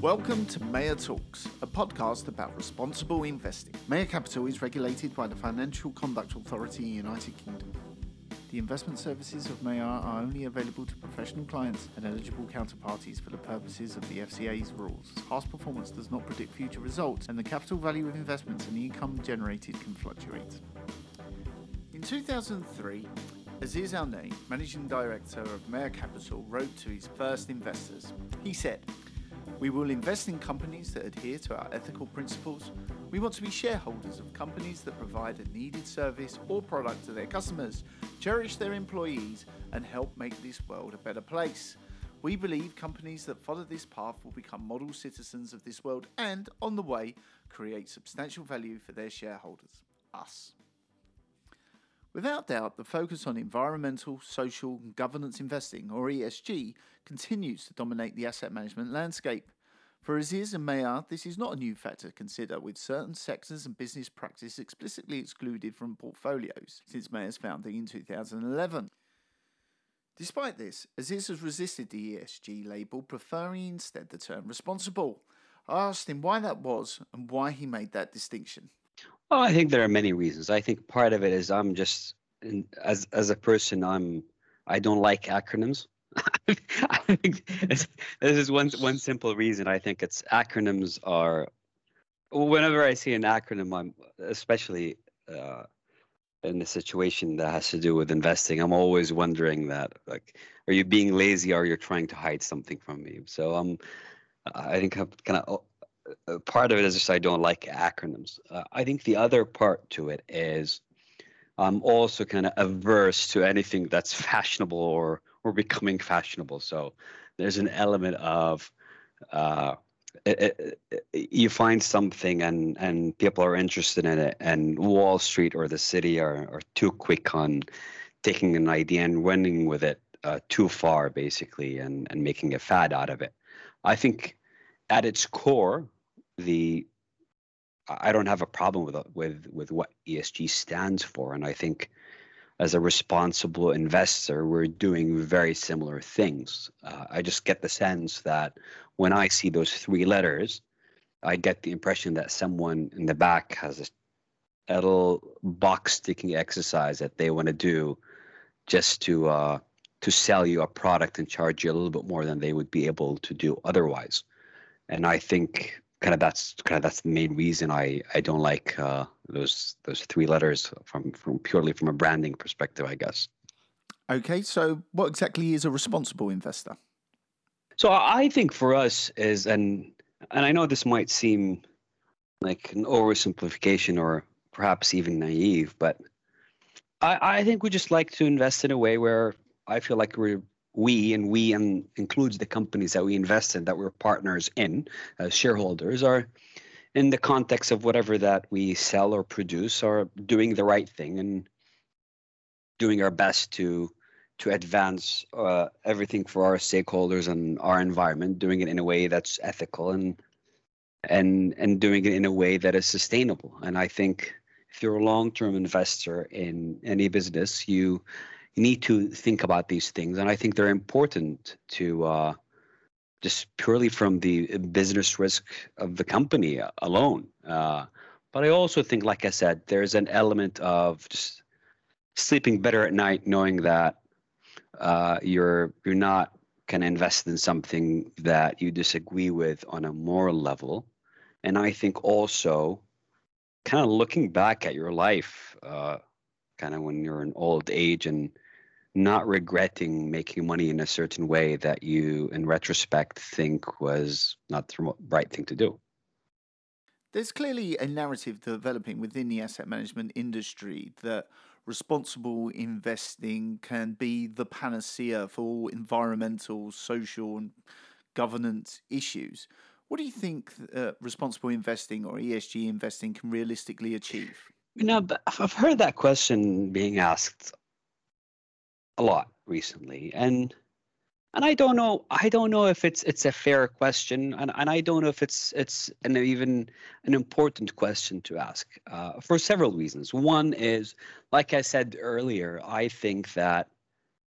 Welcome to Mayar Talks, a podcast about responsible investing. Mayar Capital is regulated by the Financial Conduct Authority in the United Kingdom. The investment services of Mayar are only available to professional clients and eligible counterparties for the purposes of the FCA's rules. Past performance does not predict future results, and the capital value of investments and the income generated can fluctuate. In 2003, Aziz Al Naim, managing director of Mayar Capital, wrote to his first investors. He said, We will invest in companies that adhere to our ethical principles. We want to be shareholders of companies that provide a needed service or product to their customers, cherish their employees, and help make this world a better place. We believe companies that follow this path will become model citizens of this world and, on the way, create substantial value for their shareholders, us. Without doubt, the focus on environmental, social, and governance investing, or ESG, continues to dominate the asset management landscape. For Aziz and Mayar, this is not a new factor to consider, with certain sectors and business practice explicitly excluded from portfolios since Mayar's founding in 2011. Despite this, Aziz has resisted the ESG label, preferring instead the term responsible. I asked him why that was and why he made that distinction. Well, I think there are many reasons. I think part of it is I'm just as as a person I'm I don't like acronyms. I think this is one one simple reason. I think it's acronyms are. Whenever I see an acronym, I'm especially uh, in a situation that has to do with investing. I'm always wondering that like, are you being lazy or you're trying to hide something from me? So um, I think I'm kind of part of it is just I don't like acronyms. Uh, I think the other part to it is I'm also kind of averse to anything that's fashionable or or becoming fashionable. So there's an element of uh, it, it, you find something and and people are interested in it, and Wall Street or the city are are too quick on taking an idea and running with it uh, too far, basically, and and making a fad out of it. I think at its core, the I don't have a problem with with with what ESG stands for, and I think as a responsible investor, we're doing very similar things. Uh, I just get the sense that when I see those three letters, I get the impression that someone in the back has a, a little box ticking exercise that they want to do just to uh, to sell you a product and charge you a little bit more than they would be able to do otherwise. And I think kind of that's kind of that's the main reason I I don't like uh, those those three letters from from purely from a branding perspective, I guess. Okay, so what exactly is a responsible investor? So I think for us is and and I know this might seem like an oversimplification or perhaps even naive, but I, I think we just like to invest in a way where I feel like we're we and we and includes the companies that we invest in that we're partners in as shareholders are in the context of whatever that we sell or produce are doing the right thing and doing our best to to advance uh, everything for our stakeholders and our environment doing it in a way that's ethical and and and doing it in a way that is sustainable. And i think if you're a long-term investor in any business you need to think about these things, and I think they're important to uh, just purely from the business risk of the company alone. Uh, but I also think, like I said, there's an element of just sleeping better at night, knowing that uh, you're you're not going to invest in something that you disagree with on a moral level. And I think also, kind of looking back at your life, uh, kind of when you're in old age and not regretting making money in a certain way that you, in retrospect, think was not the right thing to do. There's clearly a narrative developing within the asset management industry that responsible investing can be the panacea for all environmental, social, and governance issues. What do you think uh, responsible investing or ESG investing can realistically achieve? You know, I've heard that question being asked a lot recently, and and I don't know I don't know if it's it's a fair question, and, and I don't know if it's it's an even an important question to ask uh, for several reasons. One is, like I said earlier, I think that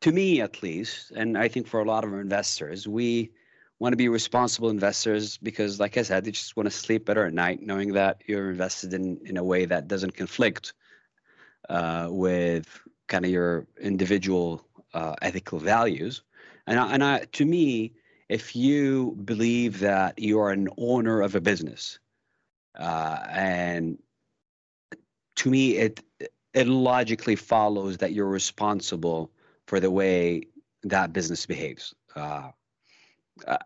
to me at least, and I think for a lot of our investors, we want to be responsible investors because, like I said, they just want to sleep better at night, knowing that you're invested in in a way that doesn't conflict uh, with kind of your individual uh, ethical values. And I, and I, to me, if you believe that you are an owner of a business, uh, and to me, it it logically follows that you're responsible for the way that business behaves. Uh,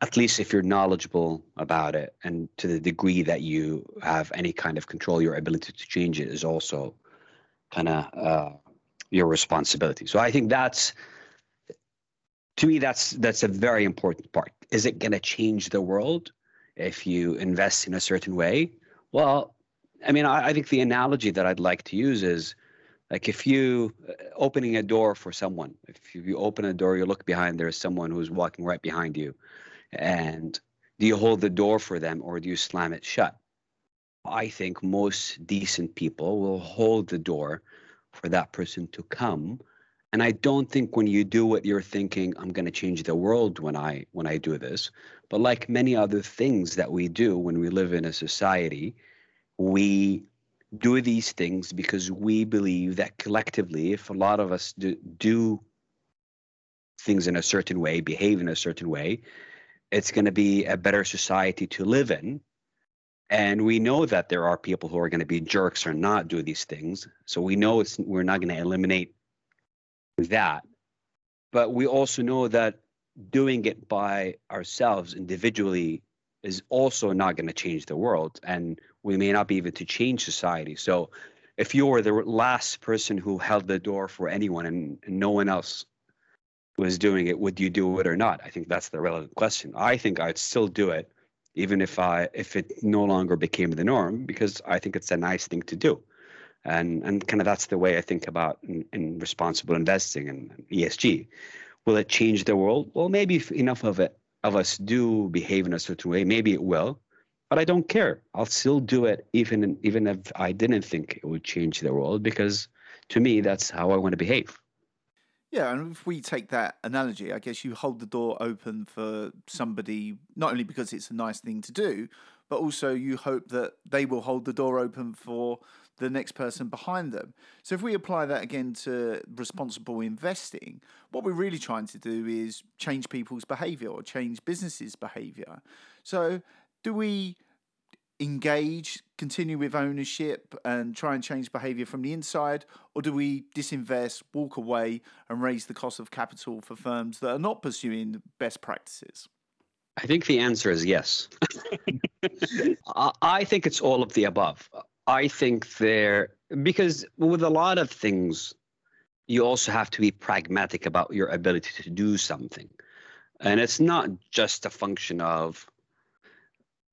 at least if you're knowledgeable about it, and to the degree that you have any kind of control, your ability to change it is also kind of uh, your responsibility. So I think that's to me that's that's a very important part. Is it going to change the world if you invest in a certain way? Well, I mean, I, I think the analogy that I'd like to use is like if you uh, opening a door for someone if you open a door you look behind there's someone who's walking right behind you and do you hold the door for them or do you slam it shut i think most decent people will hold the door for that person to come and i don't think when you do what you're thinking i'm going to change the world when i when i do this but like many other things that we do when we live in a society we do these things because we believe that collectively, if a lot of us do, do things in a certain way, behave in a certain way, it's going to be a better society to live in. And we know that there are people who are going to be jerks or not do these things. So we know it's we're not going to eliminate that. But we also know that doing it by ourselves individually is also not going to change the world and we may not be able to change society so if you were the last person who held the door for anyone and, and no one else was doing it would you do it or not i think that's the relevant question i think i'd still do it even if i if it no longer became the norm because i think it's a nice thing to do and and kind of that's the way i think about in, in responsible investing and esg will it change the world well maybe if enough of it of us do behave in a certain way, maybe it will, but I don't care. I'll still do it even even if I didn't think it would change the world because to me that's how I want to behave. Yeah, and if we take that analogy, I guess you hold the door open for somebody not only because it's a nice thing to do, but also you hope that they will hold the door open for the next person behind them. So if we apply that again to responsible investing, what we're really trying to do is change people's behavior or change businesses' behavior. So do we engage, continue with ownership and try and change behavior from the inside, or do we disinvest, walk away, and raise the cost of capital for firms that are not pursuing best practices? I think the answer is yes. I think it's all of the above. I think there because with a lot of things, you also have to be pragmatic about your ability to do something, and it's not just a function of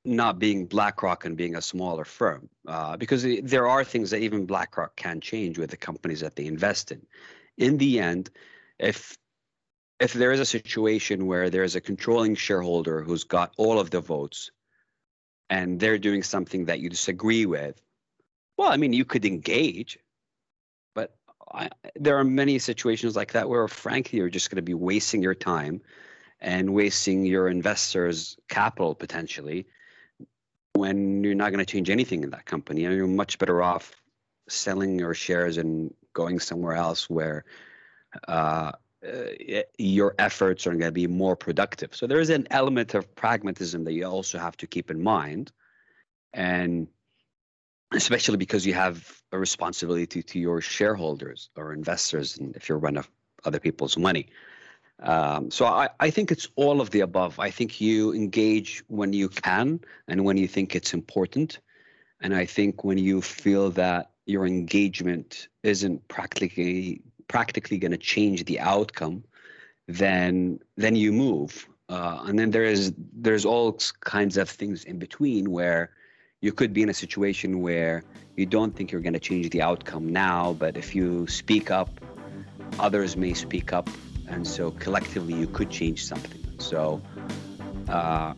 not being BlackRock and being a smaller firm, uh, because there are things that even BlackRock can change with the companies that they invest in. In the end, if if there is a situation where there is a controlling shareholder who's got all of the votes and they're doing something that you disagree with well, I mean, you could engage, but I, there are many situations like that where, frankly, you're just going to be wasting your time and wasting your investors' capital potentially when you're not going to change anything in that company. And you're much better off selling your shares and going somewhere else where uh, uh, your efforts are going to be more productive. So there is an element of pragmatism that you also have to keep in mind. And especially because you have a responsibility to your shareholders or investors, and if you're running other people's money. Um, so I, I think it's all of the above. I think you engage when you can and when you think it's important. And I think when you feel that your engagement isn't practically practically going to change the outcome, then then you move. Uh, and then there is there's all kinds of things in between where you could be in a situation where you don't think you're going to change the outcome now, but if you speak up, others may speak up, and so collectively you could change something. So uh,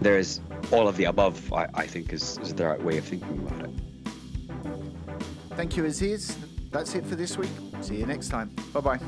there's all of the above. I, I think is, is the right way of thinking about it. Thank you, Aziz. That's it for this week. See you next time. Bye bye.